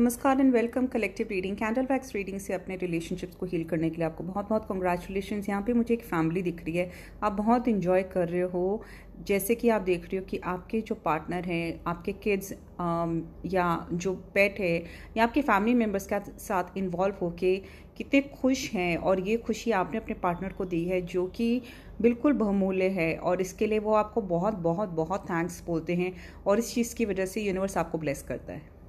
नमस्कार and welcome collective reading candle wax reading से अपने रिलेशनशिप्स को हील करने के लिए आपको बहुत बहुत कॉन्ग्रेचुलेशन यहाँ पे मुझे एक फैमिली दिख रही है। आप बहुत इन्जॉय कर रहे हो। जैसे कि आप देख रहे हो कि आपके जो पार्टनर हैं, आपके किड्स um, या जो पेट है, या आपके फैमिली मेंबर्स के साथ इन्वॉल्व होके कितने खुश हैं और ये खुशी आपने अपने पार्टनर को दी है जो कि बिल्कुल बहुमूल्य है और इसके लिए वो आपको बहुत बहुत बहुत थैंक्स बोलते हैं और इस चीज़ की वजह से यूनिवर्स आपको ब्लेस करता है।